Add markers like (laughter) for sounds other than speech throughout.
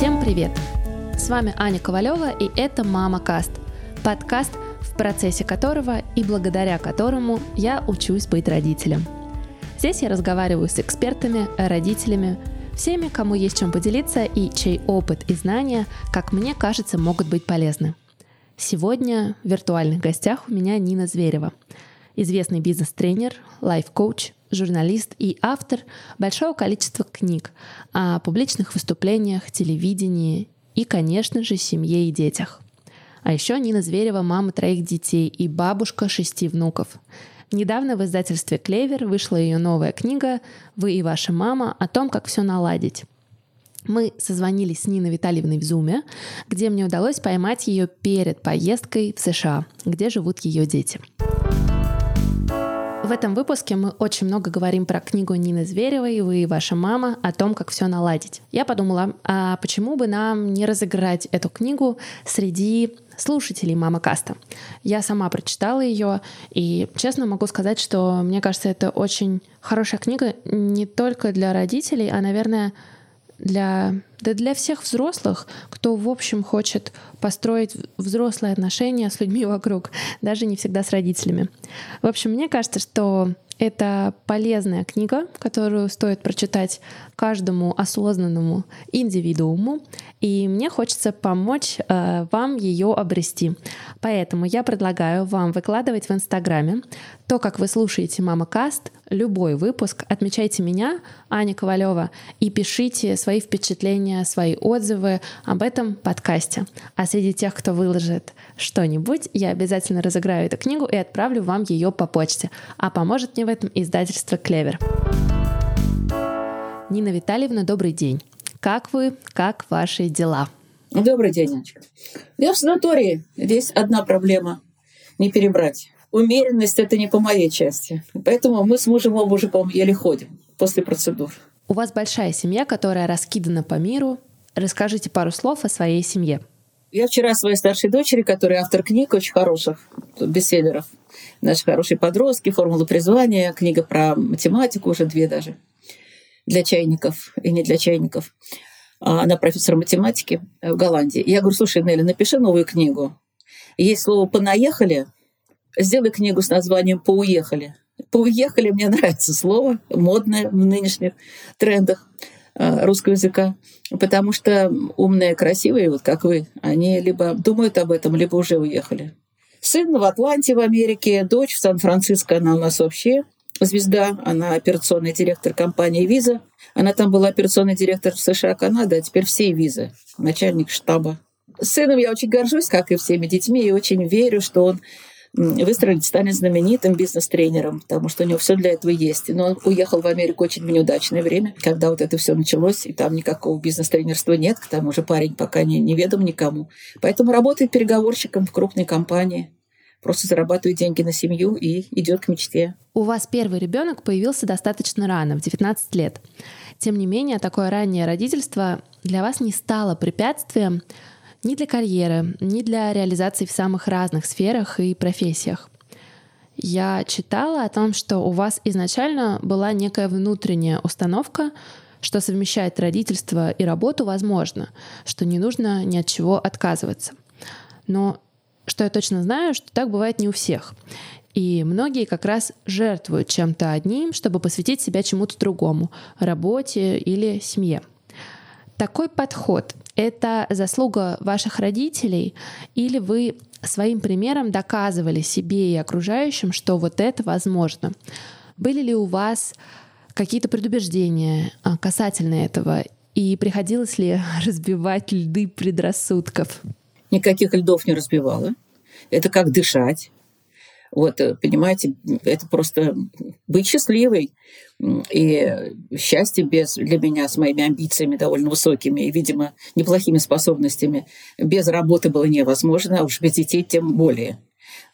Всем привет! С вами Аня Ковалева и это «Мама Каст» – подкаст, в процессе которого и благодаря которому я учусь быть родителем. Здесь я разговариваю с экспертами, родителями, всеми, кому есть чем поделиться и чей опыт и знания, как мне кажется, могут быть полезны. Сегодня в виртуальных гостях у меня Нина Зверева, известный бизнес-тренер, лайф-коуч, журналист и автор большого количества книг о публичных выступлениях, телевидении и, конечно же, семье и детях. А еще Нина Зверева – мама троих детей и бабушка шести внуков. Недавно в издательстве «Клевер» вышла ее новая книга «Вы и ваша мама» о том, как все наладить. Мы созвонились с Ниной Витальевной в Зуме, где мне удалось поймать ее перед поездкой в США, где живут ее дети. В этом выпуске мы очень много говорим про книгу Нины Зверевой «Вы и ваша мама» о том, как все наладить. Я подумала, а почему бы нам не разыграть эту книгу среди слушателей Мама Каста. Я сама прочитала ее, и честно могу сказать, что мне кажется, это очень хорошая книга не только для родителей, а, наверное, для, да для всех взрослых, кто, в общем, хочет построить взрослые отношения с людьми вокруг, даже не всегда с родителями. В общем, мне кажется, что это полезная книга, которую стоит прочитать каждому осознанному индивидууму, и мне хочется помочь э, вам ее обрести. Поэтому я предлагаю вам выкладывать в Инстаграме то, как вы слушаете Мама Каст, любой выпуск, отмечайте меня, Аня Ковалева, и пишите свои впечатления, свои отзывы об этом подкасте. А среди тех, кто выложит что-нибудь, я обязательно разыграю эту книгу и отправлю вам ее по почте. А поможет мне в этом издательство «Клевер». Нина Витальевна, добрый день. Как вы? Как ваши дела? Добрый день, Анечка. Я в санатории. Здесь одна проблема. Не перебрать. Умеренность – это не по моей части. Поэтому мы с мужем оба уже, по еле ходим после процедур. У вас большая семья, которая раскидана по миру. Расскажите пару слов о своей семье. Я вчера своей старшей дочери, которая автор книг очень хороших, бестселлеров, наши хорошие подростки, формула призвания, книга про математику, уже две даже, для чайников и не для чайников. А она профессор математики в Голландии. Я говорю, слушай, Нелли, напиши новую книгу. Есть слово «понаехали», сделай книгу с названием «поуехали». «Поуехали» мне нравится слово, модное в нынешних трендах. Э, русского языка, потому что умные, красивые, вот как вы, они либо думают об этом, либо уже уехали. Сын в Атланте в Америке, дочь в Сан-Франциско, она у нас вообще звезда, она операционный директор компании «Виза». Она там была операционный директор в США, Канада, а теперь всей «Визы», начальник штаба. Сыном я очень горжусь, как и всеми детьми, и очень верю, что он выстрелить, станет знаменитым бизнес-тренером, потому что у него все для этого есть. Но он уехал в Америку очень в неудачное время, когда вот это все началось, и там никакого бизнес-тренерства нет, к тому же парень пока не, неведом никому. Поэтому работает переговорщиком в крупной компании, просто зарабатывает деньги на семью и идет к мечте. У вас первый ребенок появился достаточно рано, в 19 лет. Тем не менее, такое раннее родительство для вас не стало препятствием ни для карьеры, ни для реализации в самых разных сферах и профессиях. Я читала о том, что у вас изначально была некая внутренняя установка, что совмещать родительство и работу возможно, что не нужно ни от чего отказываться. Но что я точно знаю, что так бывает не у всех. И многие как раз жертвуют чем-то одним, чтобы посвятить себя чему-то другому, работе или семье. Такой подход это заслуга ваших родителей или вы своим примером доказывали себе и окружающим, что вот это возможно? Были ли у вас какие-то предубеждения а, касательно этого? И приходилось ли (laughs) разбивать льды предрассудков? Никаких льдов не разбивала. Это как дышать. Вот, э, понимаете, это просто быть счастливой. И счастье без, для меня с моими амбициями довольно высокими и, видимо, неплохими способностями без работы было невозможно, а уж без детей тем более.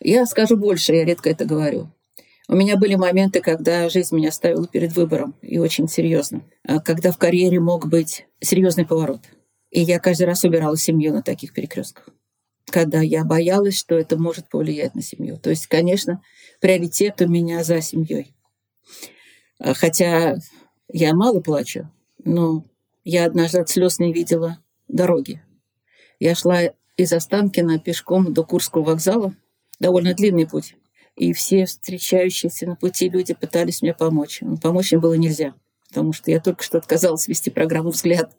Я скажу больше, я редко это говорю. У меня были моменты, когда жизнь меня ставила перед выбором, и очень серьезно. А когда в карьере мог быть серьезный поворот. И я каждый раз убирала семью на таких перекрестках когда я боялась, что это может повлиять на семью. То есть, конечно, приоритет у меня за семьей. А, хотя я мало плачу, но я однажды от слез не видела дороги. Я шла из Останкина пешком до Курского вокзала. Довольно длинный путь. И все встречающиеся на пути люди пытались мне помочь. Но помочь им было нельзя, потому что я только что отказалась вести программу «Взгляд»,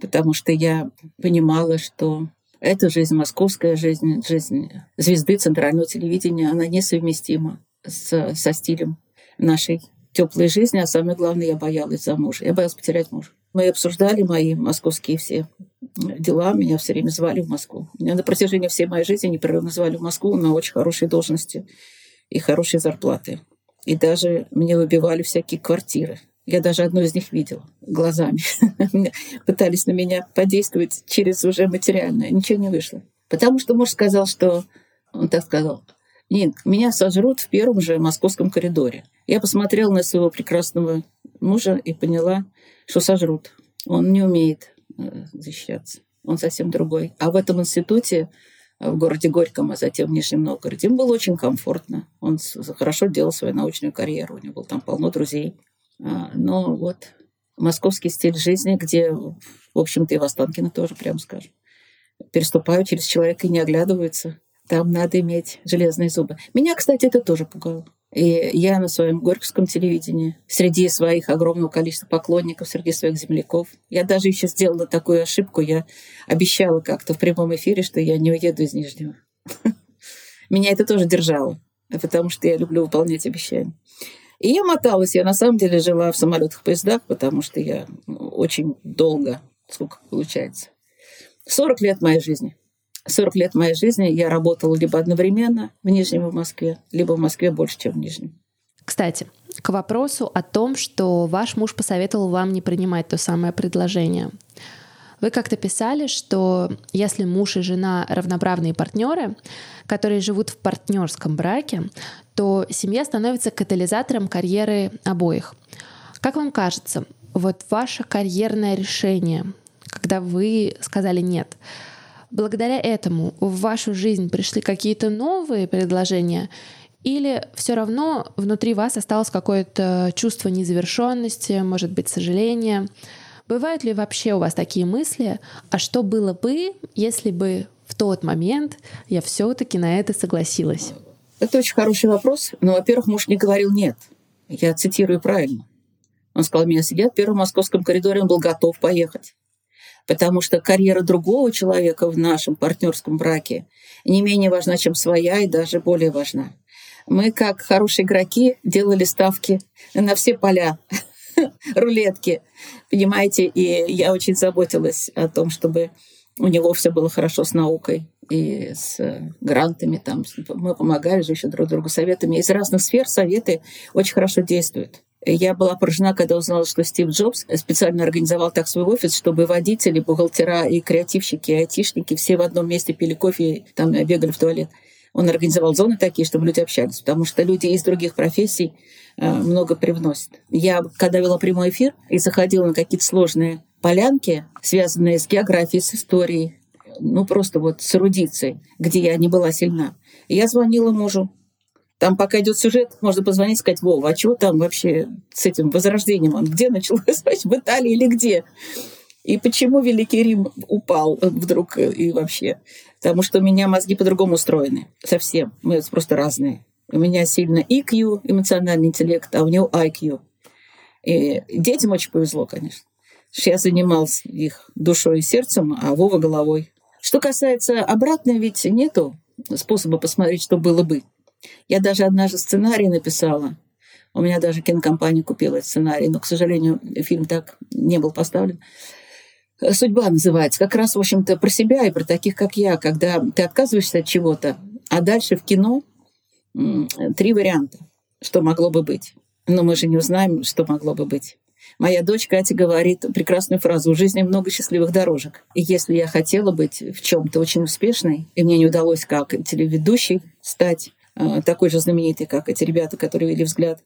потому что я понимала, что эта жизнь, московская жизнь, жизнь звезды центрального телевидения, она несовместима с, со стилем нашей теплой жизни, а самое главное, я боялась за мужа. Я боялась потерять мужа. Мы обсуждали мои московские все дела, меня все время звали в Москву. Меня на протяжении всей моей жизни непрерывно звали в Москву на очень хорошие должности и хорошие зарплаты. И даже мне выбивали всякие квартиры. Я даже одну из них видела глазами. (laughs) Пытались на меня подействовать через уже материальное. Ничего не вышло. Потому что муж сказал, что... Он так сказал. Нет, меня сожрут в первом же московском коридоре. Я посмотрела на своего прекрасного мужа и поняла, что сожрут. Он не умеет э, защищаться. Он совсем другой. А в этом институте э, в городе Горьком, а затем в Нижнем Новгороде. Им было очень комфортно. Он хорошо делал свою научную карьеру. У него было там полно друзей. А, но вот московский стиль жизни, где, в общем-то, и в Останкино тоже, прям скажем, переступают через человека и не оглядываются. Там надо иметь железные зубы. Меня, кстати, это тоже пугало. И я на своем горьковском телевидении, среди своих огромного количества поклонников, среди своих земляков, я даже еще сделала такую ошибку. Я обещала как-то в прямом эфире, что я не уеду из Нижнего. (laughs) Меня это тоже держало, потому что я люблю выполнять обещания. И я моталась. Я на самом деле жила в самолетах, поездах, потому что я очень долго, сколько получается, 40 лет моей жизни – 40 лет моей жизни я работала либо одновременно в Нижнем в Москве, либо в Москве больше, чем в Нижнем. Кстати, к вопросу о том, что ваш муж посоветовал вам не принимать то самое предложение. Вы как-то писали, что если муж и жена равноправные партнеры, которые живут в партнерском браке, то семья становится катализатором карьеры обоих. Как вам кажется, вот ваше карьерное решение, когда вы сказали нет, благодаря этому в вашу жизнь пришли какие-то новые предложения, или все равно внутри вас осталось какое-то чувство незавершенности, может быть, сожаление? Бывают ли вообще у вас такие мысли, а что было бы, если бы в тот момент я все-таки на это согласилась? Это очень хороший вопрос. Но, во-первых, муж не говорил «нет». Я цитирую правильно. Он сказал, меня сидят в первом московском коридоре, он был готов поехать потому что карьера другого человека в нашем партнерском браке не менее важна, чем своя, и даже более важна. Мы, как хорошие игроки, делали ставки на все поля, (laughs) рулетки, понимаете, и я очень заботилась о том, чтобы у него все было хорошо с наукой и с грантами. Там. Мы помогали же еще друг другу советами. Из разных сфер советы очень хорошо действуют. Я была поражена, когда узнала, что Стив Джобс специально организовал так свой офис, чтобы водители, бухгалтера и креативщики, и айтишники все в одном месте пили кофе, там бегали в туалет. Он организовал зоны такие, чтобы люди общались, потому что люди из других профессий э, много привносят. Я, когда вела прямой эфир и заходила на какие-то сложные полянки, связанные с географией, с историей, ну просто вот с эрудицией, где я не была сильна, я звонила мужу, там, пока идет сюжет, можно позвонить и сказать, Вова, а чего там вообще с этим возрождением? Он где началось? (laughs) В Италии или где? И почему Великий Рим упал вдруг и вообще? Потому что у меня мозги по-другому устроены. Совсем. Мы просто разные. У меня сильно EQ, эмоциональный интеллект, а у него IQ. И детям очень повезло, конечно. Я занимался их душой и сердцем, а Вова головой. Что касается обратной, ведь нету способа посмотреть, что было бы. Я даже однажды сценарий написала. У меня даже кинокомпания купила этот сценарий, но, к сожалению, фильм так не был поставлен. «Судьба» называется. Как раз, в общем-то, про себя и про таких, как я, когда ты отказываешься от чего-то, а дальше в кино три варианта, что могло бы быть. Но мы же не узнаем, что могло бы быть. Моя дочь Катя говорит прекрасную фразу «В жизни много счастливых дорожек». И если я хотела быть в чем то очень успешной, и мне не удалось как телеведущей стать, Э, такой же знаменитый, как эти ребята, которые вели взгляд,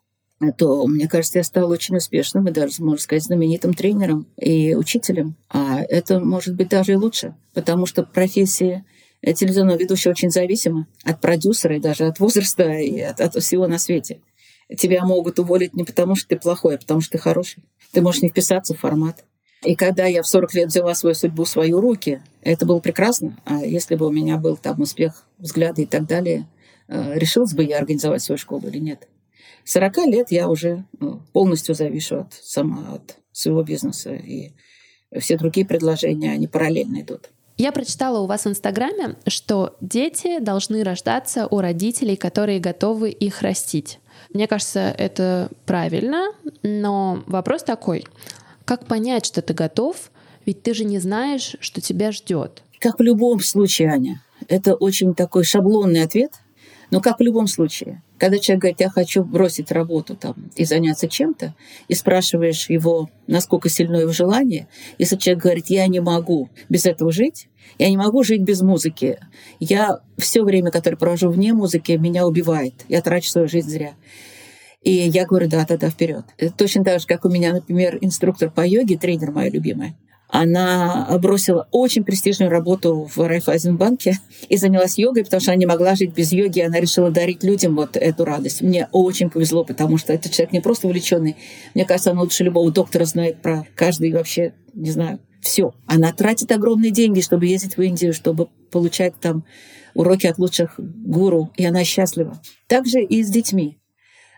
то, мне кажется, я стала очень успешным и даже, можно сказать, знаменитым тренером и учителем. А это может быть даже и лучше, потому что профессия телевизионного ведущего очень зависима от продюсера и даже от возраста и от, от всего на свете. Тебя могут уволить не потому, что ты плохой, а потому, что ты хороший. Ты можешь не вписаться в формат. И когда я в 40 лет взяла свою судьбу в свои руки, это было прекрасно. А если бы у меня был там успех, взгляды и так далее, э, решилась бы я организовать свою школу или нет. 40 лет я уже ну, полностью завишу от, сама от своего бизнеса. И все другие предложения, они параллельно идут. Я прочитала у вас в Инстаграме, что дети должны рождаться у родителей, которые готовы их растить. Мне кажется, это правильно, но вопрос такой. Как понять, что ты готов? Ведь ты же не знаешь, что тебя ждет. Как в любом случае, Аня. Это очень такой шаблонный ответ, но как в любом случае. Когда человек говорит, я хочу бросить работу там, и заняться чем-то, и спрашиваешь его, насколько сильно его желание, если человек говорит, я не могу без этого жить, я не могу жить без музыки, я все время, которое провожу вне музыки, меня убивает, я трачу свою жизнь зря. И я говорю, да, тогда вперед. Точно так же, как у меня, например, инструктор по йоге, тренер моя любимая. Она бросила очень престижную работу в Райфайзенбанке и занялась йогой, потому что она не могла жить без йоги. Она решила дарить людям вот эту радость. Мне очень повезло, потому что этот человек не просто увлеченный. Мне кажется, она лучше любого доктора знает про каждый вообще, не знаю, все. Она тратит огромные деньги, чтобы ездить в Индию, чтобы получать там уроки от лучших гуру, и она счастлива. Также и с детьми.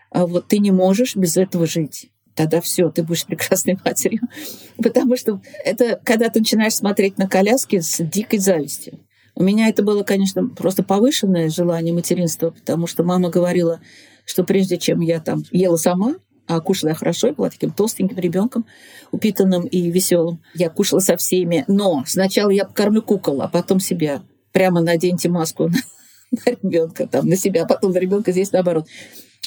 А вот ты не можешь без этого жить. Тогда все, ты будешь прекрасной матерью. (laughs) Потому что это когда ты начинаешь смотреть на коляски с дикой завистью. У меня это было, конечно, просто повышенное желание материнства, потому что мама говорила, что прежде чем я там ела сама, а кушала я хорошо, я была таким толстеньким ребенком, упитанным и веселым. Я кушала со всеми, но сначала я покормлю кукол, а потом себя. Прямо наденьте маску (laughs) на, на ребенка, там, на себя, а потом на ребенка здесь наоборот.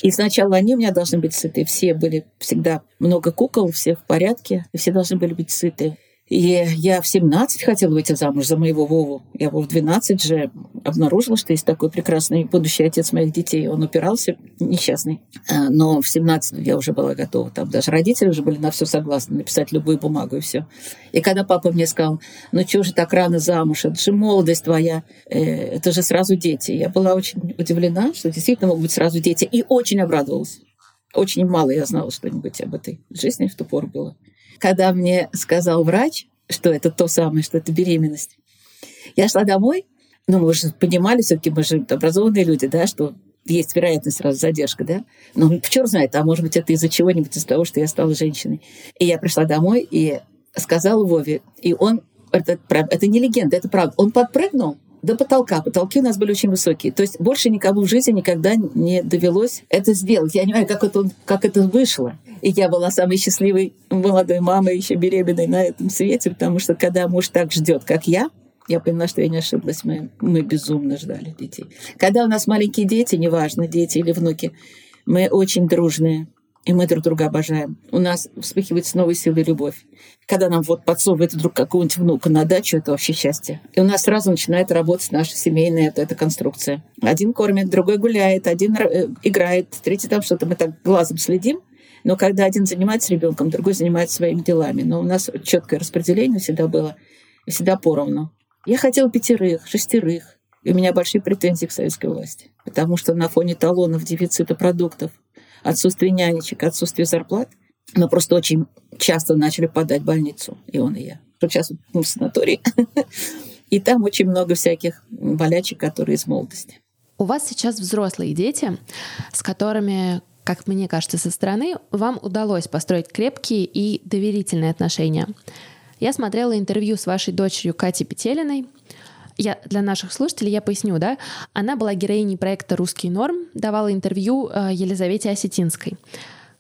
И сначала они у меня должны быть сыты. Все были всегда много кукол, все в порядке, и все должны были быть сыты. И я в 17 хотела выйти замуж за моего Вову. Я в 12 же обнаружила, что есть такой прекрасный будущий отец моих детей. Он упирался, несчастный. А, но в 17 я уже была готова. Там даже родители уже были на все согласны, написать любую бумагу и все. И когда папа мне сказал, ну что же так рано замуж, это же молодость твоя, э, это же сразу дети. Я была очень удивлена, что действительно могут быть сразу дети. И очень обрадовалась. Очень мало я знала что-нибудь об этой жизни в ту пору было. Когда мне сказал врач, что это то самое, что это беременность, я шла домой, ну, мы же понимали, все-таки мы же образованные люди, да, что есть вероятность сразу задержка, да? Ну, черт знает, а может быть, это из-за чего-нибудь, из-за того, что я стала женщиной. И я пришла домой и сказала Вове, и он, это, это не легенда, это правда, он подпрыгнул до потолка. Потолки у нас были очень высокие. То есть больше никому в жизни никогда не довелось это сделать. Я не знаю, как это, как это вышло. И я была самой счастливой молодой мамой, еще беременной на этом свете, потому что когда муж так ждет, как я, я поняла, что я не ошиблась. Мы, мы безумно ждали детей. Когда у нас маленькие дети, неважно, дети или внуки, мы очень дружные и мы друг друга обожаем. У нас вспыхивает с новой силой любовь. Когда нам вот подсовывает вдруг какого-нибудь внука на дачу, это вообще счастье. И у нас сразу начинает работать наша семейная эта, эта конструкция. Один кормит, другой гуляет, один э, играет, третий там что-то. Мы так глазом следим. Но когда один занимается ребенком, другой занимается своими делами. Но у нас четкое распределение всегда было, всегда поровну. Я хотела пятерых, шестерых. И у меня большие претензии к советской власти. Потому что на фоне талонов, дефицита продуктов, отсутствие нянечек, отсутствие зарплат, мы просто очень часто начали подать в больницу, и он, и я. Сейчас мы в санатории, (laughs) и там очень много всяких болячек, которые из молодости. У вас сейчас взрослые дети, с которыми, как мне кажется, со стороны вам удалось построить крепкие и доверительные отношения. Я смотрела интервью с вашей дочерью Катей Петелиной, я для наших слушателей я поясню, да, она была героиней проекта «Русский норм», давала интервью э, Елизавете Осетинской.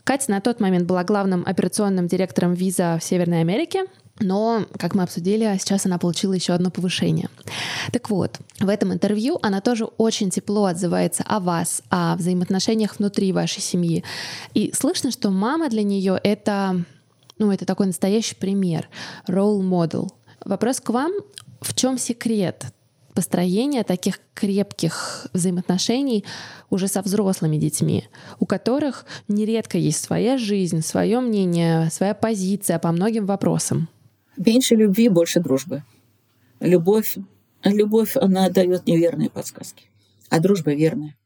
Катя на тот момент была главным операционным директором виза в Северной Америке, но, как мы обсудили, сейчас она получила еще одно повышение. Так вот, в этом интервью она тоже очень тепло отзывается о вас, о взаимоотношениях внутри вашей семьи. И слышно, что мама для нее это, ну, это такой настоящий пример, role model. Вопрос к вам. В чем секрет построения таких крепких взаимоотношений уже со взрослыми детьми, у которых нередко есть своя жизнь, свое мнение, своя позиция по многим вопросам? Меньше любви, больше дружбы. Любовь, любовь, она дает неверные подсказки, а дружба верная.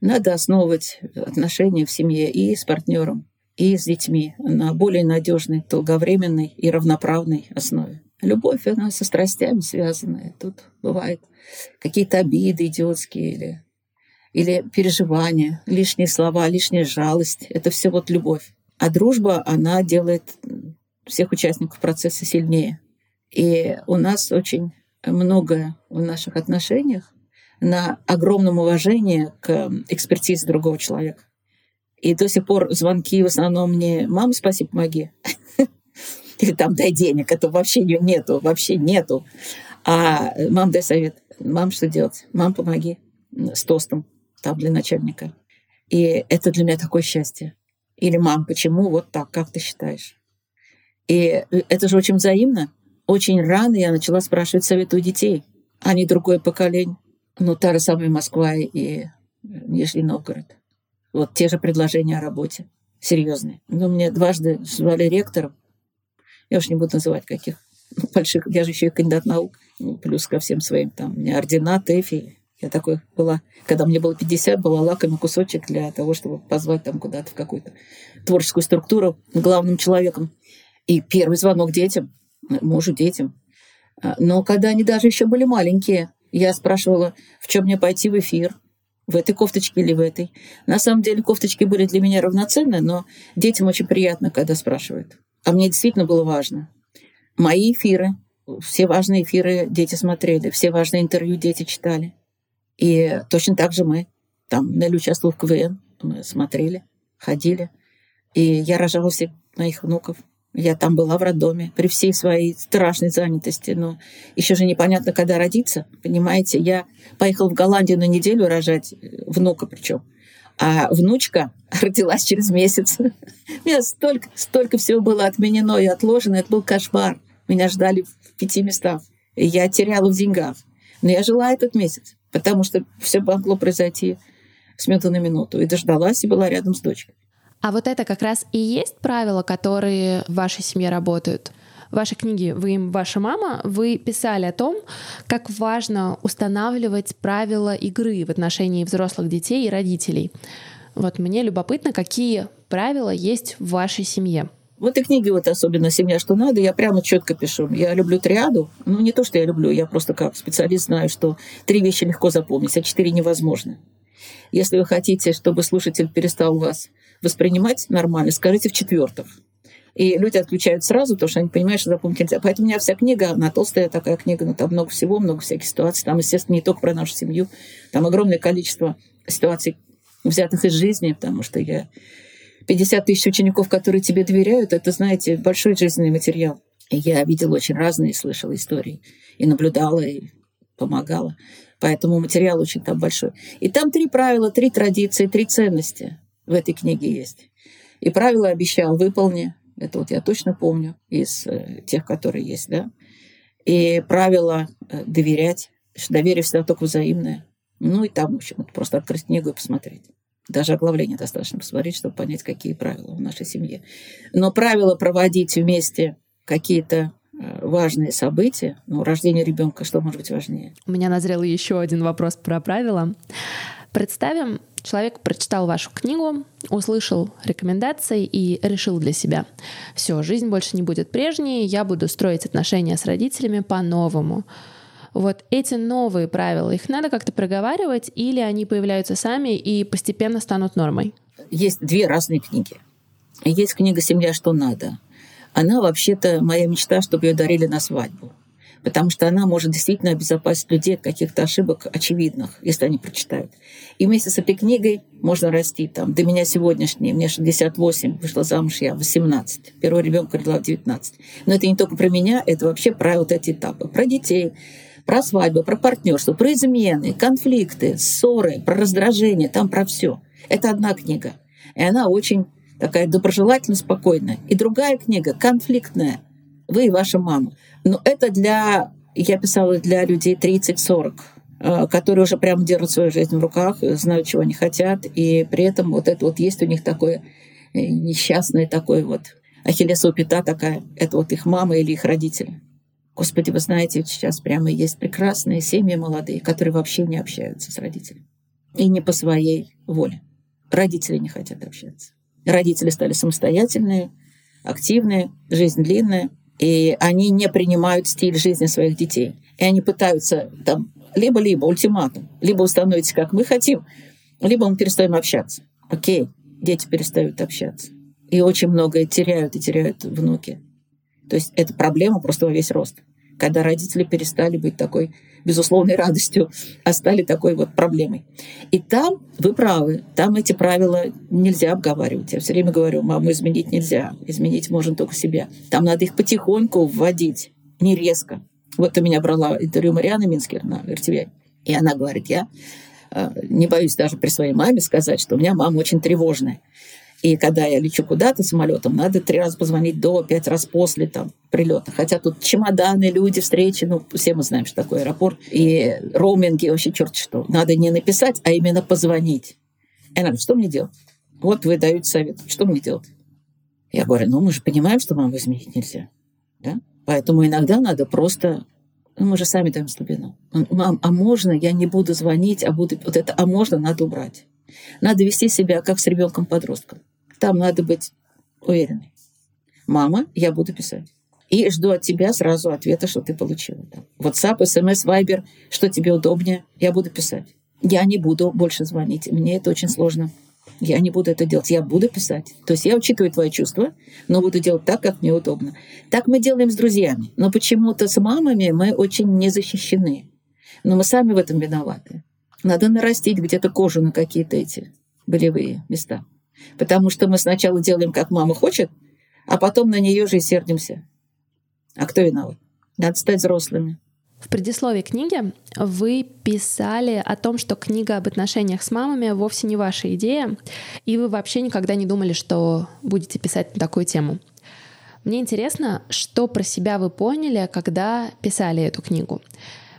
Надо основывать отношения в семье и с партнером, и с детьми на более надежной, долговременной и равноправной основе. Любовь, она со страстями связанная. Тут бывает какие-то обиды идиотские или, или переживания, лишние слова, лишняя жалость. Это все вот любовь. А дружба, она делает всех участников процесса сильнее. И у нас очень многое в наших отношениях на огромном уважении к экспертизе другого человека. И до сих пор звонки в основном мне «Мама, спаси, помоги». (laughs) Или там «Дай денег». Это вообще нету, вообще нету. А «Мам, дай совет». «Мам, что делать?» «Мам, помоги» с тостом там для начальника. И это для меня такое счастье. Или «Мам, почему вот так? Как ты считаешь?» И это же очень взаимно. Очень рано я начала спрашивать совет у детей, а не другое поколение. Ну, та же самая Москва и Нижний Новгород. Вот те же предложения о работе. Серьезные. Но мне дважды звали ректором. Я уж не буду называть каких (laughs) больших. Я же еще и кандидат наук. Ну, плюс ко всем своим там. У меня ордена, ТЭФИ. Я такой была, когда мне было 50, была лакомый кусочек для того, чтобы позвать там куда-то в какую-то творческую структуру главным человеком. И первый звонок детям, мужу, детям. А, но когда они даже еще были маленькие, я спрашивала, в чем мне пойти в эфир, в этой кофточке или в этой. На самом деле кофточки были для меня равноценны, но детям очень приятно, когда спрашивают. А мне действительно было важно. Мои эфиры, все важные эфиры дети смотрели, все важные интервью дети читали. И точно так же мы. Там Нелли участвовала в КВН, мы смотрели, ходили. И я рожала всех моих внуков. Я там была в роддоме при всей своей страшной занятости, но еще же непонятно, когда родиться, понимаете. Я поехала в Голландию на неделю рожать, э, внука причем, а внучка родилась через месяц. У меня столько, столько всего было отменено и отложено, это был кошмар. Меня ждали в пяти местах. И я теряла в деньгах. Но я жила этот месяц, потому что все могло произойти с минуты на минуту. И дождалась, и была рядом с дочкой. А вот это как раз и есть правила, которые в вашей семье работают. В вашей книге «Вы им ваша мама» вы писали о том, как важно устанавливать правила игры в отношении взрослых детей и родителей. Вот мне любопытно, какие правила есть в вашей семье. В этой книге вот особенно «Семья, что надо» я прямо четко пишу. Я люблю триаду. Ну, не то, что я люблю, я просто как специалист знаю, что три вещи легко запомнить, а четыре невозможно. Если вы хотите, чтобы слушатель перестал вас воспринимать нормально, скажите в четвертых. И люди отключают сразу, потому что они понимают, что запомнить нельзя. Поэтому у меня вся книга, она толстая такая книга, но там много всего, много всяких ситуаций. Там, естественно, не только про нашу семью, там огромное количество ситуаций, взятых из жизни, потому что я 50 тысяч учеников, которые тебе доверяют, это, знаете, большой жизненный материал. И я видела очень разные, слышала истории. И наблюдала, и помогала. Поэтому материал очень там большой. И там три правила, три традиции, три ценности в этой книге есть. И правила обещал, выполни. Это вот я точно помню из э, тех, которые есть, да. И правила э, доверять, что доверие всегда только взаимное. Ну и там, в общем, вот просто открыть книгу и посмотреть. Даже оглавление достаточно посмотреть, чтобы понять, какие правила в нашей семье. Но правила проводить вместе какие-то э, важные события, ну, рождение ребенка, что может быть важнее? У меня назрел еще один вопрос про правила. Представим, человек прочитал вашу книгу, услышал рекомендации и решил для себя. Все, жизнь больше не будет прежней, я буду строить отношения с родителями по-новому. Вот эти новые правила, их надо как-то проговаривать или они появляются сами и постепенно станут нормой? Есть две разные книги. Есть книга «Семья. Что надо». Она вообще-то моя мечта, чтобы ее дарили на свадьбу потому что она может действительно обезопасить людей от каких-то ошибок очевидных, если они прочитают. И вместе с этой книгой можно расти. Там, до меня сегодняшней, мне 68, вышла замуж я в 18, первого ребенка родила в 19. Но это не только про меня, это вообще про вот эти этапы, про детей, про свадьбу, про партнерство, про измены, конфликты, ссоры, про раздражение, там про все. Это одна книга. И она очень такая доброжелательно спокойная. И другая книга, конфликтная, вы и ваша мама. Но это для, я писала для людей 30-40, э, которые уже прямо держат свою жизнь в руках, знают, чего они хотят, и при этом вот это вот есть у них такое э, несчастное такое вот ахиллесова пята такая, это вот их мама или их родители. Господи, вы знаете, сейчас прямо есть прекрасные семьи молодые, которые вообще не общаются с родителями. И не по своей воле. Родители не хотят общаться. Родители стали самостоятельные, активные, жизнь длинная, и они не принимают стиль жизни своих детей. И они пытаются там либо-либо ультиматум, либо вы становитесь, как мы хотим, либо мы перестаем общаться. Окей, дети перестают общаться. И очень многое теряют и теряют внуки. То есть это проблема просто во весь рост. Когда родители перестали быть такой безусловной радостью, а стали такой вот проблемой. И там, вы правы, там эти правила нельзя обговаривать. Я все время говорю, маму изменить нельзя, изменить можно только себя. Там надо их потихоньку вводить, не резко. Вот у меня брала интервью Марианы Минскер на RTVI, и она говорит, я э, не боюсь даже при своей маме сказать, что у меня мама очень тревожная. И когда я лечу куда-то самолетом, надо три раза позвонить до, пять раз после там, прилета. Хотя тут чемоданы, люди, встречи, ну, все мы знаем, что такое аэропорт. И роуминги, вообще черт что. Надо не написать, а именно позвонить. Она говорит, что мне делать? Вот вы даете совет, что мне делать? Я говорю, ну, мы же понимаем, что маму изменить нельзя. Да? Поэтому иногда надо просто ну, мы же сами даем слабину. Мам, а можно я не буду звонить, а буду... Вот это «а можно» надо убрать. Надо вести себя как с ребенком-подростком. Там надо быть уверенной. Мама, я буду писать. И жду от тебя сразу ответа, что ты получила. WhatsApp, SMS, Viber, что тебе удобнее, я буду писать. Я не буду больше звонить. Мне это очень сложно. Я не буду это делать. Я буду писать. То есть я учитываю твои чувства, но буду делать так, как мне удобно. Так мы делаем с друзьями. Но почему-то с мамами мы очень не защищены. Но мы сами в этом виноваты. Надо нарастить где-то кожу на какие-то эти болевые места. Потому что мы сначала делаем, как мама хочет, а потом на нее же и сердимся. А кто виноват? Надо стать взрослыми. В предисловии книги вы писали о том, что книга об отношениях с мамами вовсе не ваша идея, и вы вообще никогда не думали, что будете писать на такую тему. Мне интересно, что про себя вы поняли, когда писали эту книгу.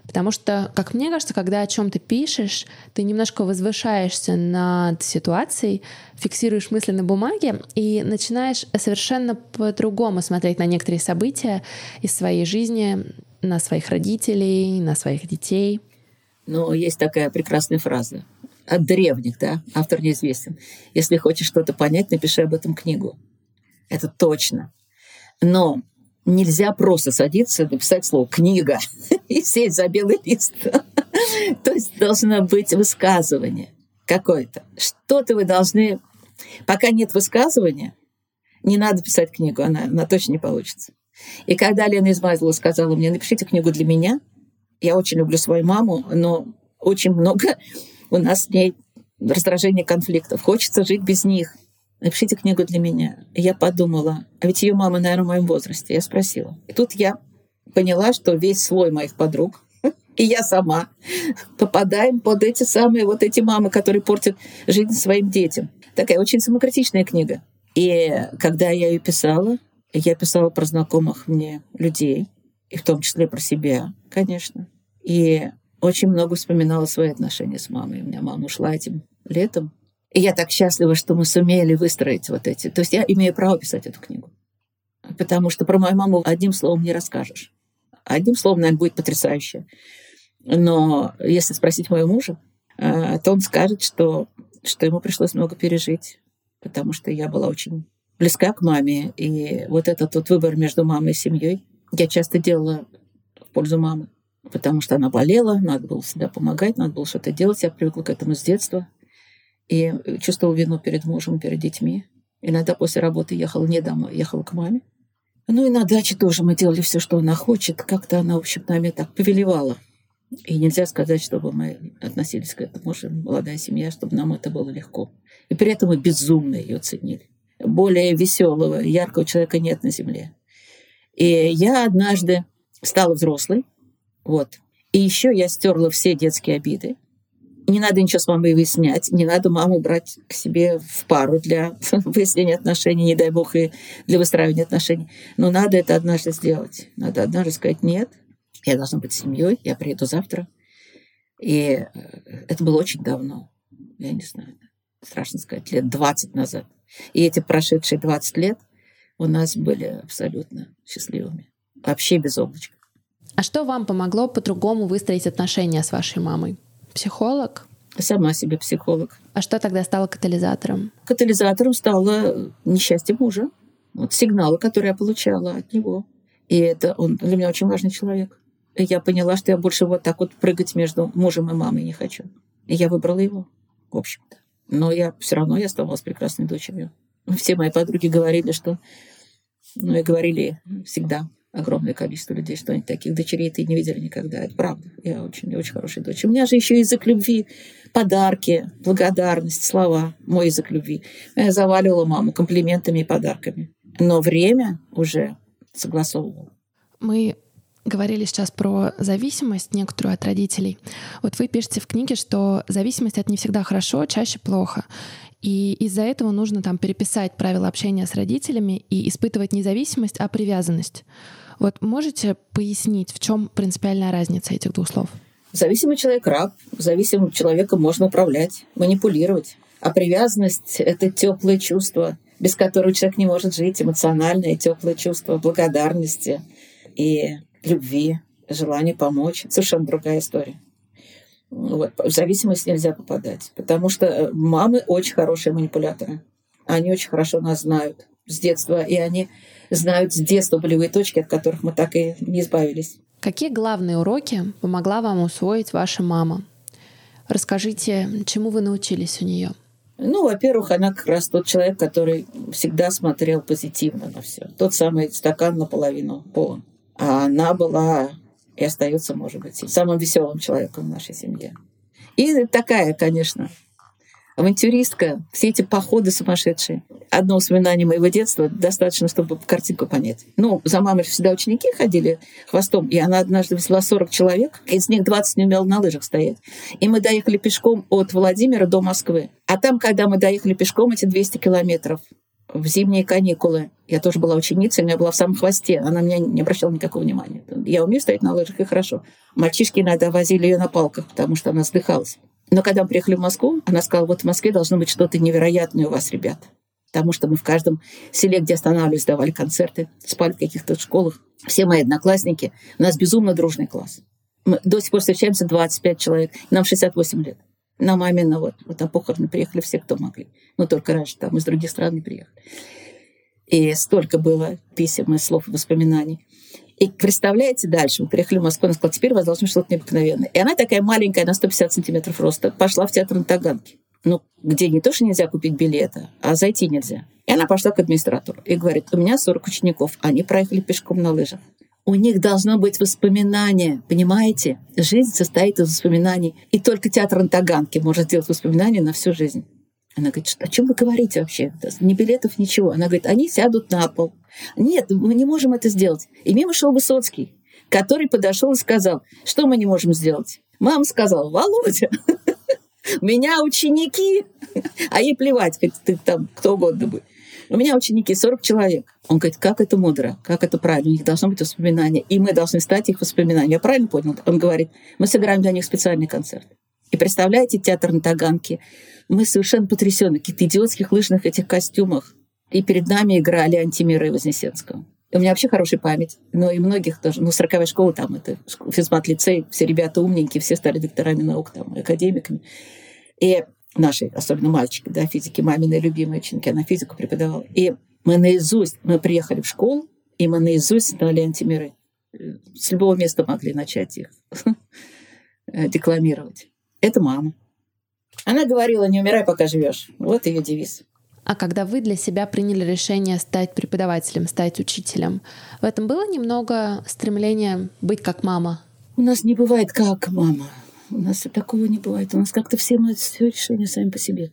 Потому что, как мне кажется, когда о чем ты пишешь, ты немножко возвышаешься над ситуацией, фиксируешь мысли на бумаге и начинаешь совершенно по-другому смотреть на некоторые события из своей жизни, на своих родителей, на своих детей. Ну, есть такая прекрасная фраза от древних, да, автор неизвестен. Если хочешь что-то понять, напиши об этом книгу. Это точно. Но нельзя просто садиться, написать слово «книга» (laughs) и сесть за белый лист. (laughs) То есть должно быть высказывание какое-то. Что-то вы должны... Пока нет высказывания, не надо писать книгу, она, она точно не получится. И когда Лена Измайлова сказала мне, напишите книгу для меня, я очень люблю свою маму, но очень много у нас с ней раздражения конфликтов. Хочется жить без них напишите книгу для меня. И я подумала, а ведь ее мама, наверное, в моем возрасте. Я спросила. И тут я поняла, что весь слой моих подруг (laughs) и я сама попадаем под эти самые вот эти мамы, которые портят жизнь своим детям. Такая очень самокритичная книга. И когда я ее писала, я писала про знакомых мне людей, и в том числе про себя, конечно. И очень много вспоминала свои отношения с мамой. У меня мама ушла этим летом, и я так счастлива, что мы сумели выстроить вот эти. То есть я имею право писать эту книгу. Потому что про мою маму одним словом не расскажешь. Одним словом, наверное, будет потрясающе. Но если спросить моего мужа, э, то он скажет, что, что ему пришлось много пережить, потому что я была очень близка к маме. И вот этот вот выбор между мамой и семьей я часто делала в пользу мамы, потому что она болела, надо было всегда помогать, надо было что-то делать. Я привыкла к этому с детства и чувствовала вину перед мужем, перед детьми. Иногда после работы ехала не домой, ехала к маме. Ну и на даче тоже мы делали все, что она хочет. Как-то она, в общем, нами так повелевала. И нельзя сказать, чтобы мы относились к этому. Может, молодая семья, чтобы нам это было легко. И при этом мы безумно ее ценили. Более веселого, яркого человека нет на земле. И я однажды стала взрослой. Вот. И еще я стерла все детские обиды. Не надо ничего с мамой выяснять, не надо маму брать к себе в пару для (laughs) выяснения отношений, не дай бог, и для выстраивания отношений. Но надо это однажды сделать. Надо однажды сказать «нет, я должна быть семьей, я приеду завтра». И э, это было очень давно, я не знаю, страшно сказать, лет 20 назад. И эти прошедшие 20 лет у нас были абсолютно счастливыми. Вообще без облачка. А что вам помогло по-другому выстроить отношения с вашей мамой? Психолог? Сама себе психолог. А что тогда стало катализатором? Катализатором стало несчастье мужа. Вот сигналы, которые я получала от него. И это он для меня очень важный человек. И я поняла, что я больше вот так вот прыгать между мужем и мамой не хочу. И я выбрала его, в общем-то. Но я все равно я оставалась прекрасной дочерью. Все мои подруги говорили, что... Ну, и говорили всегда, огромное количество людей, что они таких дочерей ты не видели никогда. Это правда. Я очень, очень хорошая дочь. У меня же еще язык любви, подарки, благодарность, слова. Мой язык любви. Я заваливала маму комплиментами и подарками. Но время уже согласовывала. Мы говорили сейчас про зависимость некоторую от родителей. Вот вы пишете в книге, что зависимость — это не всегда хорошо, чаще плохо. И из-за этого нужно там переписать правила общения с родителями и испытывать не зависимость, а привязанность. Вот можете пояснить, в чем принципиальная разница этих двух слов? Зависимый человек раб, зависимым человеком можно управлять, манипулировать. А привязанность — это теплое чувство, без которого человек не может жить, эмоциональное теплое чувство благодарности и любви, желание помочь. Совершенно другая история. Вот. В зависимость нельзя попадать, потому что мамы очень хорошие манипуляторы. Они очень хорошо нас знают с детства, и они знают с детства болевые точки, от которых мы так и не избавились. Какие главные уроки помогла вам усвоить ваша мама? Расскажите, чему вы научились у нее? Ну, во-первых, она как раз тот человек, который всегда смотрел позитивно на все. Тот самый стакан наполовину полон. А она была и остается, может быть, самым веселым человеком в нашей семье. И такая, конечно, авантюристка, все эти походы сумасшедшие. Одно воспоминание моего детства достаточно, чтобы картинку понять. Ну, за мамой всегда ученики ходили хвостом, и она однажды везла 40 человек, из них 20 не умела на лыжах стоять. И мы доехали пешком от Владимира до Москвы. А там, когда мы доехали пешком эти 200 километров, в зимние каникулы. Я тоже была ученицей, я была в самом хвосте. Она меня не обращала никакого внимания. Я умею стоять на лыжах, и хорошо. Мальчишки иногда возили ее на палках, потому что она вздыхалась. Но когда мы приехали в Москву, она сказала, вот в Москве должно быть что-то невероятное у вас, ребят. Потому что мы в каждом селе, где останавливались, давали концерты, спали в каких-то школах. Все мои одноклассники. У нас безумно дружный класс. Мы до сих пор встречаемся 25 человек. Нам 68 лет. На мамино вот, вот на похороны приехали все, кто могли. Ну, только раньше там из других стран не приехали. И столько было писем и слов и воспоминаний. И представляете, дальше мы приехали в Москву, она сказала, теперь у вас должно быть что-то необыкновенное. И она такая маленькая, на 150 сантиметров роста, пошла в театр на Таганке. Ну, где не то, что нельзя купить билета, а зайти нельзя. И она пошла к администратору и говорит, у меня 40 учеников, они проехали пешком на лыжах. У них должно быть воспоминание, понимаете? Жизнь состоит из воспоминаний. И только театр на Таганке может сделать воспоминания на всю жизнь. Она говорит, о чем вы говорите вообще? Ни билетов, ничего. Она говорит, они сядут на пол. Нет, мы не можем это сделать. И мимо шел Высоцкий, который подошел и сказал, что мы не можем сделать. Мама сказала, Володя, (laughs) меня ученики, а ей плевать, хоть ты там кто угодно бы. У меня ученики 40 человек. Он говорит, как это мудро, как это правильно, у них должно быть воспоминания, и мы должны стать их воспоминанием. Я правильно понял? Он говорит, мы сыграем для них специальный концерт. И представляете, театр на Таганке, мы совершенно потрясены, каких-то идиотских лыжных этих костюмах. И перед нами играли Вознесенского. И у меня вообще хорошая память. Но и многих тоже. Ну, 40 школа там, это физмат-лицей, все ребята умненькие, все стали докторами наук, там, академиками. И наши, особенно мальчики, да, физики, мамины любимые ученики, она физику преподавала. И мы наизусть, мы приехали в школу, и мы наизусть знали антимиры. С любого места могли начать их (laughs) декламировать. Это мама. Она говорила, не умирай, пока живешь. Вот ее девиз. А когда вы для себя приняли решение стать преподавателем, стать учителем, в этом было немного стремления быть как мама? У нас не бывает как мама. У нас такого не бывает. У нас как-то все мы все решения сами по себе.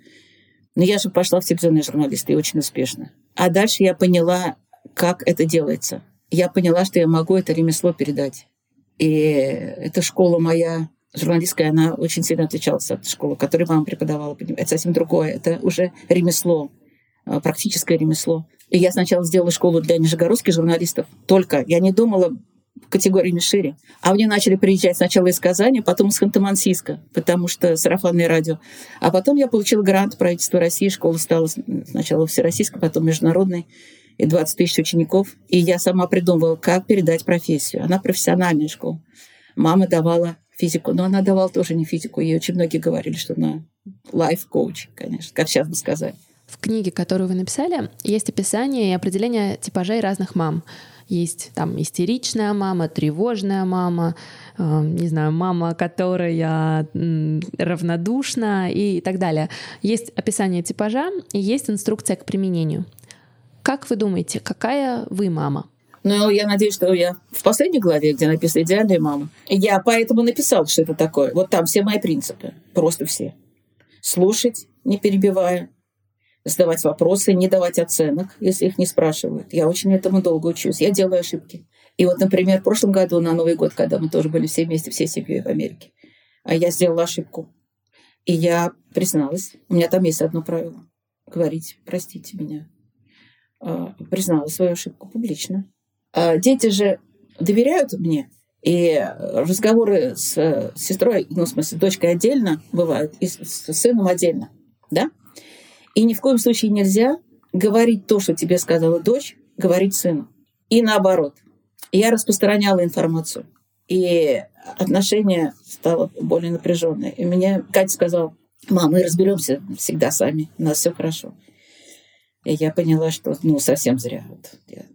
Но я же пошла в телевизионные журналисты и очень успешно. А дальше я поняла, как это делается. Я поняла, что я могу это ремесло передать. И эта школа моя журналистская, она очень сильно отличалась от школы, которую мама преподавала. Это совсем другое. Это уже ремесло, а, практическое ремесло. И я сначала сделала школу для нижегородских журналистов. Только я не думала категориями шире. А мне начали приезжать сначала из Казани, потом из Ханты-Мансийска, потому что сарафанное радио. А потом я получила грант правительства России, школа стала сначала всероссийской, потом международной, и 20 тысяч учеников. И я сама придумывала, как передать профессию. Она профессиональная школа. Мама давала физику, но она давала тоже не физику. Ей очень многие говорили, что она лайф-коуч, конечно, как сейчас бы сказать. В книге, которую вы написали, есть описание и определение типажей разных мам. Есть там истеричная мама, тревожная мама, э, не знаю, мама, которая равнодушна и так далее. Есть описание типажа и есть инструкция к применению. Как вы думаете, какая вы мама? Ну, я надеюсь, что я в последней главе, где написано «Идеальная мама», я поэтому написал, что это такое. Вот там все мои принципы, просто все. Слушать, не перебивая, задавать вопросы, не давать оценок, если их не спрашивают. Я очень этому долго учусь. Я делаю ошибки. И вот, например, в прошлом году на Новый год, когда мы тоже были все вместе, всей семьей в Америке, а я сделала ошибку. И я призналась. У меня там есть одно правило. Говорить «простите меня». А, признала свою ошибку публично. А дети же доверяют мне. И разговоры с сестрой, ну, в смысле, с дочкой отдельно бывают, и с сыном отдельно. Да? И ни в коем случае нельзя говорить то, что тебе сказала дочь, говорить сыну. И наоборот. Я распространяла информацию. И отношение стало более напряженное. И мне Катя сказала, мам, мы разберемся всегда сами, у нас все хорошо. И я поняла, что ну, совсем зря.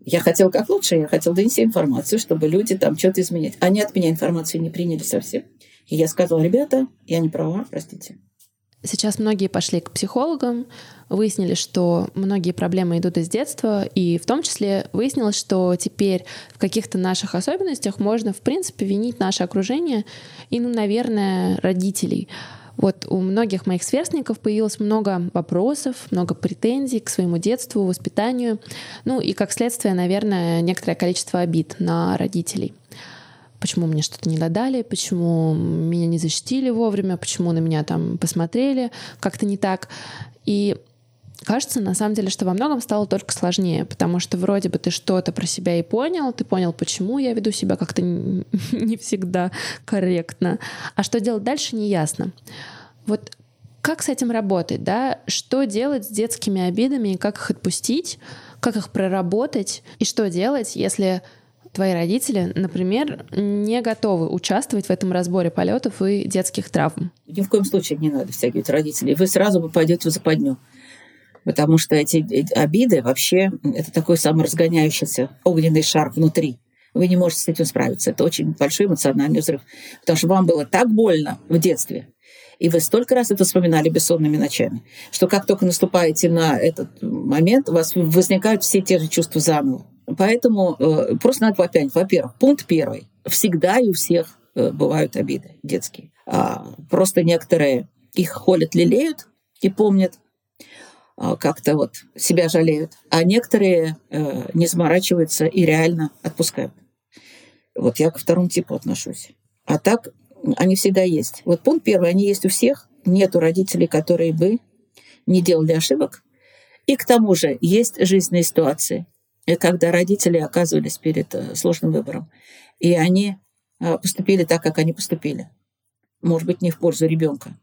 Я хотела как лучше, я хотела донести информацию, чтобы люди там что-то изменить. Они от меня информацию не приняли совсем. И я сказала, ребята, я не права, простите. Сейчас многие пошли к психологам, выяснили, что многие проблемы идут из детства, и в том числе выяснилось, что теперь в каких-то наших особенностях можно, в принципе, винить наше окружение и, ну, наверное, родителей. Вот у многих моих сверстников появилось много вопросов, много претензий к своему детству, воспитанию, ну и как следствие, наверное, некоторое количество обид на родителей почему мне что-то не додали, почему меня не защитили вовремя, почему на меня там посмотрели как-то не так. И кажется, на самом деле, что во многом стало только сложнее, потому что вроде бы ты что-то про себя и понял, ты понял, почему я веду себя как-то (laughs) не всегда корректно, а что делать дальше, не ясно. Вот как с этим работать, да? Что делать с детскими обидами как их отпустить, как их проработать, и что делать, если твои родители, например, не готовы участвовать в этом разборе полетов и детских травм? Ни в коем случае не надо втягивать родителей. Вы сразу попадете в западню. Потому что эти обиды вообще это такой саморазгоняющийся огненный шар внутри. Вы не можете с этим справиться. Это очень большой эмоциональный взрыв. Потому что вам было так больно в детстве, и вы столько раз это вспоминали бессонными ночами, что как только наступаете на этот момент, у вас возникают все те же чувства заново. Поэтому э, просто надо попять. Во-первых, пункт первый. Всегда и у всех э, бывают обиды детские. А, просто некоторые их холят, лелеют и помнят, как-то вот себя жалеют, а некоторые э, не заморачиваются и реально отпускают. Вот я ко второму типу отношусь. А так они всегда есть. Вот пункт первый, они есть у всех. Нету родителей, которые бы не делали ошибок. И к тому же есть жизненные ситуации, когда родители оказывались перед э, сложным выбором. И они э, поступили так, как они поступили. Может быть, не в пользу ребенка.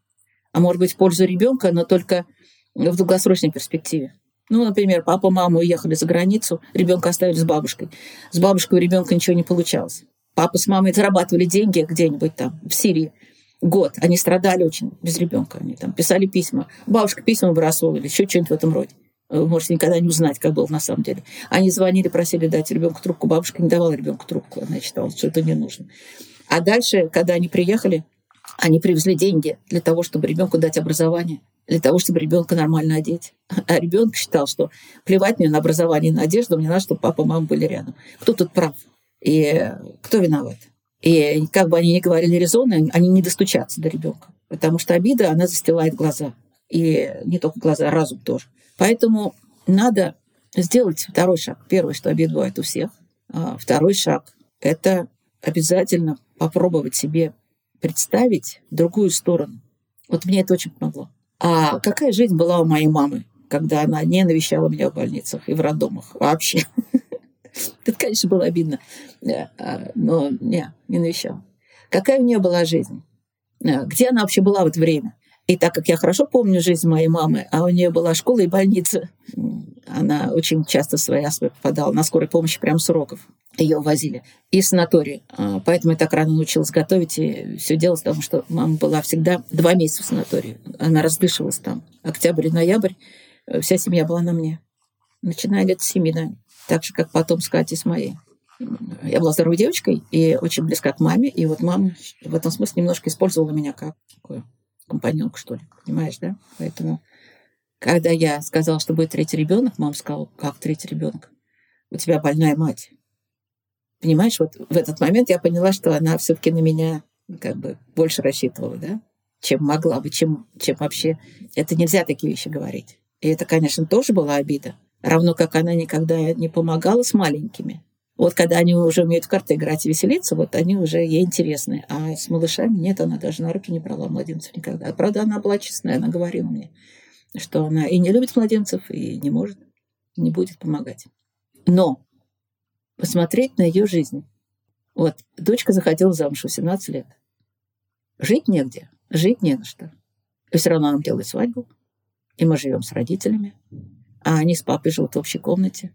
А может быть, в пользу ребенка, но только в долгосрочной перспективе. Ну, например, папа, мама уехали за границу, ребенка оставили с бабушкой. С бабушкой у ребенка ничего не получалось. Папа с мамой зарабатывали деньги где-нибудь там, в Сирии. Год. Они страдали очень без ребенка. Они там писали письма. Бабушка письма выбрасывала или еще что-нибудь в этом роде. Вы можете никогда не узнать, как было на самом деле. Они звонили, просили дать ребенку трубку. Бабушка не давала ребенку трубку. Она считала, что это не нужно. А дальше, когда они приехали, они привезли деньги для того, чтобы ребенку дать образование, для того, чтобы ребенка нормально одеть. (laughs) А ребенок считал, что плевать мне на образование на одежду, мне надо, чтобы папа и мама были рядом. Кто тут прав? И кто виноват? И как бы они ни говорили резонно, они не достучатся до ребенка. Потому что обида, она застилает глаза. И не только глаза, а разум тоже. Поэтому надо сделать второй шаг. Первый, что обид бывает у всех. А второй шаг – это обязательно попробовать себе представить другую сторону. Вот мне это очень помогло. А какая жизнь была у моей мамы, когда она не навещала меня в больницах и в роддомах вообще? (laughs) Это, конечно, было обидно, а, но не, не навещала. Какая у нее была жизнь? А, где она вообще была в это время? И так как я хорошо помню жизнь моей мамы, а у нее была школа и больница, она очень часто в свои астмы попадала на скорой помощи прямо с уроков. Ее увозили. И санаторий. А, поэтому я так рано научилась готовить и все делать, потому что мама была всегда два месяца в санатории. Она раздышивалась там. Октябрь и ноябрь. Э, вся семья была на мне. Начиная лет семи, да. Так же, как потом с Катей, с моей. Я была здоровой девочкой и очень близка к маме. И вот мама в этом смысле немножко использовала меня как такую компаньонку, что ли. Понимаешь, да? Поэтому когда я сказала, что будет третий ребенок, мама сказала, как третий ребенок? У тебя больная мать. Понимаешь, вот в этот момент я поняла, что она все-таки на меня как бы больше рассчитывала, да, чем могла бы, чем, чем вообще. Это нельзя такие вещи говорить. И это, конечно, тоже была обида. Равно как она никогда не помогала с маленькими. Вот когда они уже умеют в карты играть и веселиться, вот они уже ей интересны. А с малышами нет, она даже на руки не брала младенцев никогда. Правда, она была честная, она говорила мне, что она и не любит младенцев, и не может, не будет помогать. Но посмотреть на ее жизнь. Вот, дочка захотела замуж в 17 лет. Жить негде, жить не на что. И все равно нам делают свадьбу, и мы живем с родителями, а они с папой живут в общей комнате.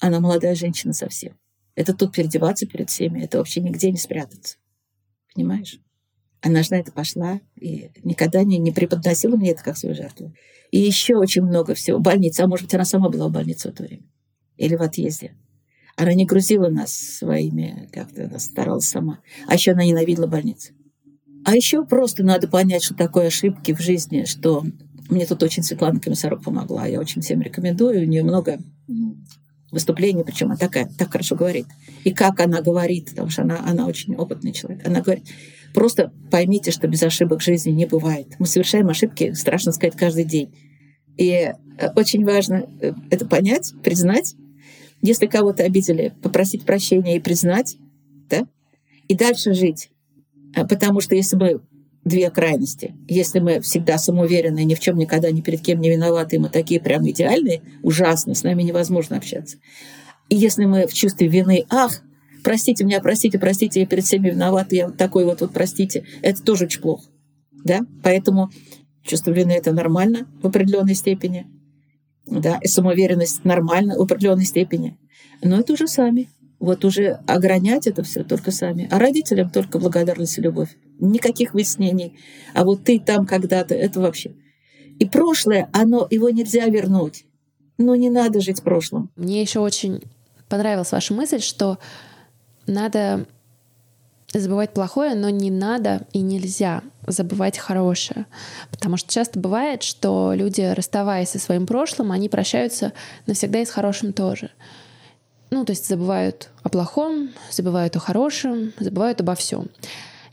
Она молодая женщина совсем. Это тут переодеваться перед всеми, это вообще нигде не спрятаться. Понимаешь? Она же на это пошла и никогда не, не преподносила мне это как свою жертву. И еще очень много всего. Больница, а может быть, она сама была в больнице в это время. Или в отъезде. Она не грузила нас своими, как-то она старалась сама. А еще она ненавидела больницы. А еще просто надо понять, что такое ошибки в жизни, что мне тут очень Светлана Комиссаров помогла. Я очень всем рекомендую. У нее много выступлений, причем она такая, так хорошо говорит. И как она говорит, потому что она, она очень опытный человек. Она говорит, Просто поймите, что без ошибок жизни не бывает. Мы совершаем ошибки, страшно сказать, каждый день. И э, очень важно э, это понять, признать. Если кого-то обидели, попросить прощения и признать, да? и дальше жить. А потому что если мы две крайности. Если мы всегда самоуверенные, ни в чем никогда ни перед кем не виноваты, мы такие прям идеальные, ужасно, с нами невозможно общаться. И если мы в чувстве вины, ах, простите меня, простите, простите, я перед всеми виноват, я такой вот, вот простите, это тоже очень плохо. Да? Поэтому чувство вины это нормально в определенной степени. Да? И самоуверенность нормально в определенной степени. Но это уже сами. Вот уже огранять это все только сами. А родителям только благодарность и любовь. Никаких выяснений. А вот ты там когда-то, это вообще. И прошлое, оно, его нельзя вернуть. Но не надо жить прошлым. Мне еще очень понравилась ваша мысль, что надо забывать плохое, но не надо и нельзя забывать хорошее. Потому что часто бывает, что люди, расставаясь со своим прошлым, они прощаются навсегда и с хорошим тоже. Ну, то есть забывают о плохом, забывают о хорошем, забывают обо всем.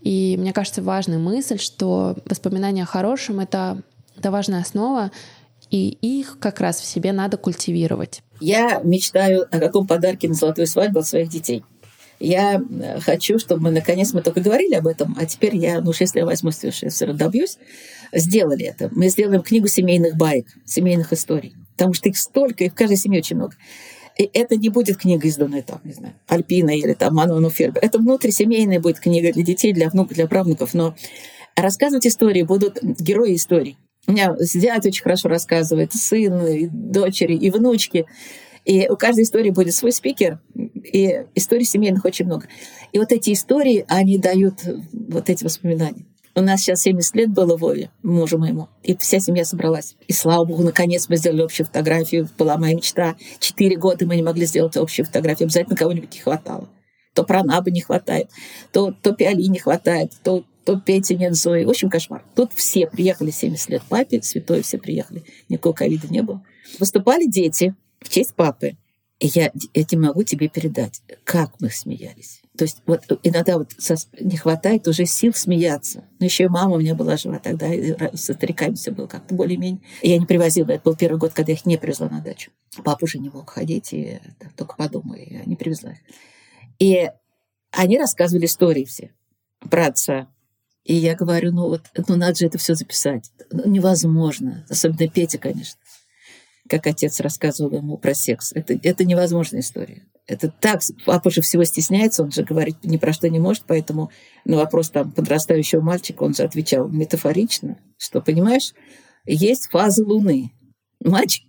И мне кажется, важная мысль, что воспоминания о хорошем — это, это важная основа, и их как раз в себе надо культивировать. Я мечтаю о каком подарке на золотую свадьбу от своих детей — я э, хочу, чтобы мы, наконец, мы только говорили об этом, а теперь я, ну если я возьму все равно добьюсь, сделали это. Мы сделаем книгу семейных баек, семейных историй. Потому что их столько, и в каждой семье очень много. И это не будет книга, изданная там, не знаю, Альпина или там Мануану Фербер. Это внутрисемейная будет книга для детей, для внуков, для правнуков. Но рассказывать истории будут герои историй. У меня зять очень хорошо рассказывает, сын, и дочери, и внучки. И у каждой истории будет свой спикер, и историй семейных очень много. И вот эти истории, они дают вот эти воспоминания. У нас сейчас 70 лет было Вове, мужу моему, и вся семья собралась. И слава богу, наконец мы сделали общую фотографию. Была моя мечта. Четыре года мы не могли сделать общую фотографию. Обязательно кого-нибудь не хватало. То Пронабы не хватает, то, то Пиали не хватает, то, то Пети нет Зои. В общем, кошмар. Тут все приехали 70 лет папе, святой все приехали. Никакого ковида не было. Выступали дети, в честь папы. И я эти могу тебе передать, как мы смеялись. То есть вот иногда вот не хватает уже сил смеяться. Но еще и мама у меня была жива тогда, и со стариками все было как-то более-менее. Я не привозила, это был первый год, когда я их не привезла на дачу. Папа уже не мог ходить, и только подумай, я не привезла их. И они рассказывали истории все про. И я говорю, ну вот, ну надо же это все записать. Ну, невозможно. Особенно Петя, конечно как отец рассказывал ему про секс. Это, это невозможная история. Это так, папа же всего стесняется, он же говорить ни про что не может, поэтому на вопрос там подрастающего мальчика он же отвечал метафорично, что, понимаешь, есть фазы Луны. Мальчик,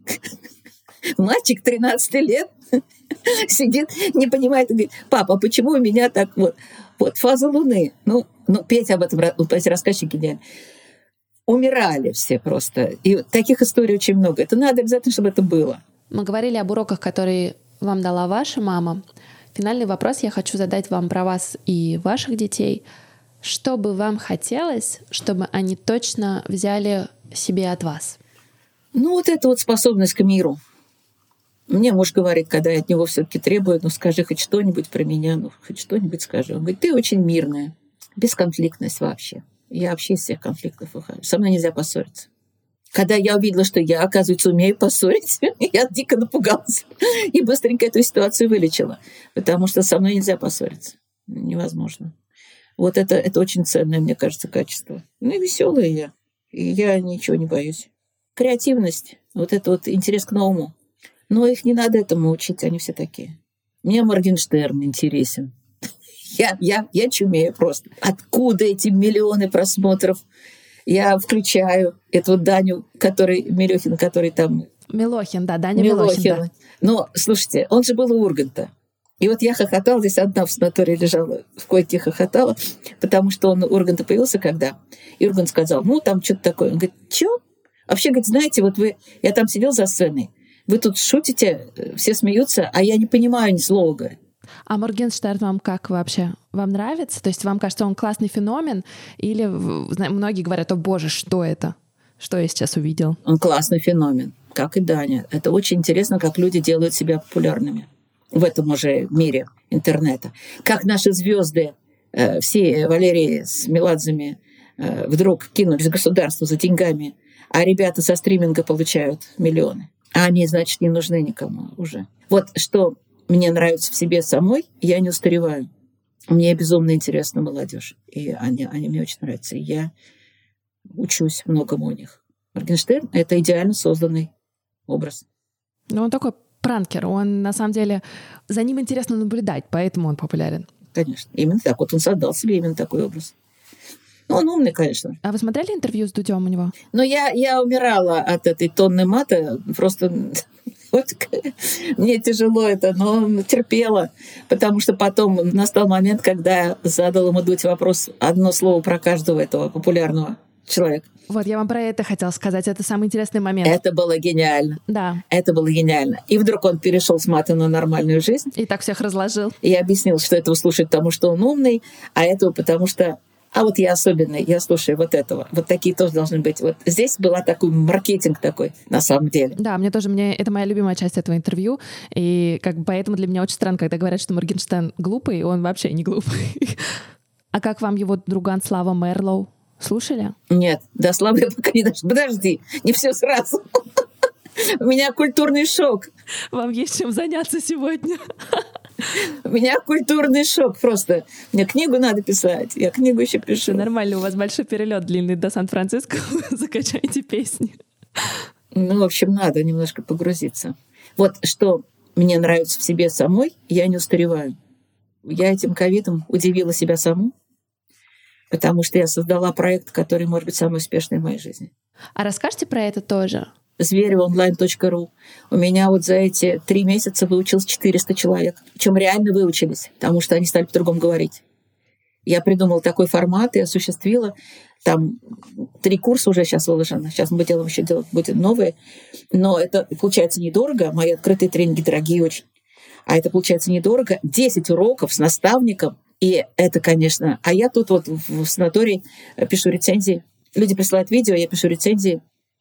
(laughs) мальчик 13 лет (laughs) сидит, не понимает и говорит, папа, а почему у меня так вот? Вот фаза Луны. Ну, ну Петя об этом, Петя рассказчик гениальный умирали все просто. И таких историй очень много. Это надо обязательно, чтобы это было. Мы говорили об уроках, которые вам дала ваша мама. Финальный вопрос я хочу задать вам про вас и ваших детей. Что бы вам хотелось, чтобы они точно взяли себе от вас? Ну, вот эта вот способность к миру. Мне муж говорит, когда я от него все-таки требую, ну скажи хоть что-нибудь про меня, ну хоть что-нибудь скажи. Он говорит, ты очень мирная, бесконфликтность вообще. Я вообще из всех конфликтов выхожу. Со мной нельзя поссориться. Когда я увидела, что я, оказывается, умею поссорить, (laughs) я дико напугалась (laughs) и быстренько эту ситуацию вылечила, потому что со мной нельзя поссориться. Невозможно. Вот это, это очень ценное, мне кажется, качество. Ну и веселая я. И я ничего не боюсь. Креативность, вот это вот интерес к новому. Но их не надо этому учить, они все такие. Мне Моргенштерн интересен. Я, я, я чумею просто. Откуда эти миллионы просмотров? Я включаю эту Даню, который Милохин, который там... Милохин, да, Даня Милохин. Милохин да. Но, слушайте, он же был у Урганта. И вот я хохотала, здесь одна в санатории лежала, в койке хохотала, потому что он у Урганта появился когда. И Ургант сказал, ну, там что-то такое. Он говорит, что? Вообще, говорит, знаете, вот вы... Я там сидел за сценой, вы тут шутите, все смеются, а я не понимаю ни слова. А Моргенштерн вам как вообще? Вам нравится? То есть вам кажется, он классный феномен? Или многие говорят, о боже, что это? Что я сейчас увидел? Он классный феномен, как и Даня. Это очень интересно, как люди делают себя популярными в этом уже мире интернета. Как наши звезды, э, все Валерии с Меладзами, э, вдруг кинулись государству за деньгами, а ребята со стриминга получают миллионы. А они, значит, не нужны никому уже. Вот что мне нравится в себе самой, я не устареваю. Мне безумно интересна молодежь. И они, они мне очень нравятся. И я учусь многому у них. Моргенштерн — это идеально созданный образ. Ну, он такой пранкер. Он, на самом деле, за ним интересно наблюдать, поэтому он популярен. Конечно. Именно так. Вот он создал себе именно такой образ. Ну, он умный, конечно. А вы смотрели интервью с Дудем у него? Ну, я, я умирала от этой тонны мата. Просто вот, мне тяжело это, но терпела, потому что потом настал момент, когда я задал ему Дудь вопрос, одно слово про каждого этого популярного человека. Вот, я вам про это хотела сказать. Это самый интересный момент. Это было гениально. Да. Это было гениально. И вдруг он перешел с мата на нормальную жизнь. И так всех разложил. И объяснил, что этого слушать потому, что он умный, а этого потому, что а вот я особенный, я слушаю вот этого. Вот такие тоже должны быть. Вот здесь была такой маркетинг такой, на самом деле. Да, мне тоже, мне, это моя любимая часть этого интервью. И как поэтому для меня очень странно, когда говорят, что Моргенштерн глупый, он вообще не глупый. (laughs) А как вам его друган Слава Мерлоу? Слушали? Нет, до Славы я пока не дошла. Подожди, не все сразу. (laughs) У меня культурный шок. Вам есть чем заняться сегодня. (laughs) У меня культурный шок просто. Мне книгу надо писать. Я книгу еще пишу. Нормально, у вас большой перелет длинный до Сан-Франциско. (laughs) Закачайте песни. Ну, в общем, надо немножко погрузиться. Вот что мне нравится в себе самой, я не устареваю. Я этим ковидом удивила себя саму, потому что я создала проект, который может быть самый успешный в моей жизни. А расскажите про это тоже зверевонлайн.ру. У меня вот за эти три месяца выучилось 400 человек. Причем реально выучились, потому что они стали по-другому говорить. Я придумала такой формат и осуществила. Там три курса уже сейчас выложено. Сейчас мы делаем еще делать будем новые. Но это получается недорого. Мои открытые тренинги дорогие очень. А это получается недорого. 10 уроков с наставником. И это, конечно... А я тут вот в санатории пишу рецензии. Люди присылают видео, я пишу рецензии.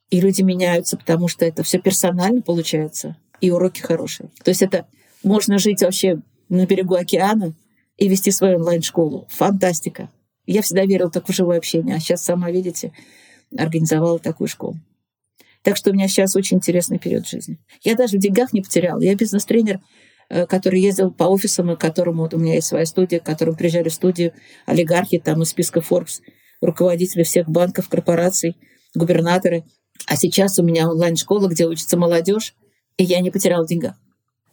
И люди меняются, потому что это все персонально получается, и уроки хорошие. То есть это можно жить вообще на берегу океана и вести свою онлайн-школу. Фантастика. Я всегда верила так в живое общение, а сейчас сама, видите, организовала такую школу. Так что у меня сейчас очень интересный период жизни. Я даже в деньгах не потеряла. Я бизнес-тренер, э, который ездил по офисам, и которому вот у меня есть своя студия, к которому приезжали в студию олигархи там из списка Forbes, руководители всех банков, корпораций, губернаторы – А сейчас у меня онлайн-школа, где учится молодежь, и я не потеряла деньга.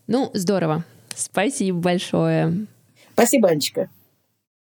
Ну, здорово. Спасибо большое. Спасибо, Анечка.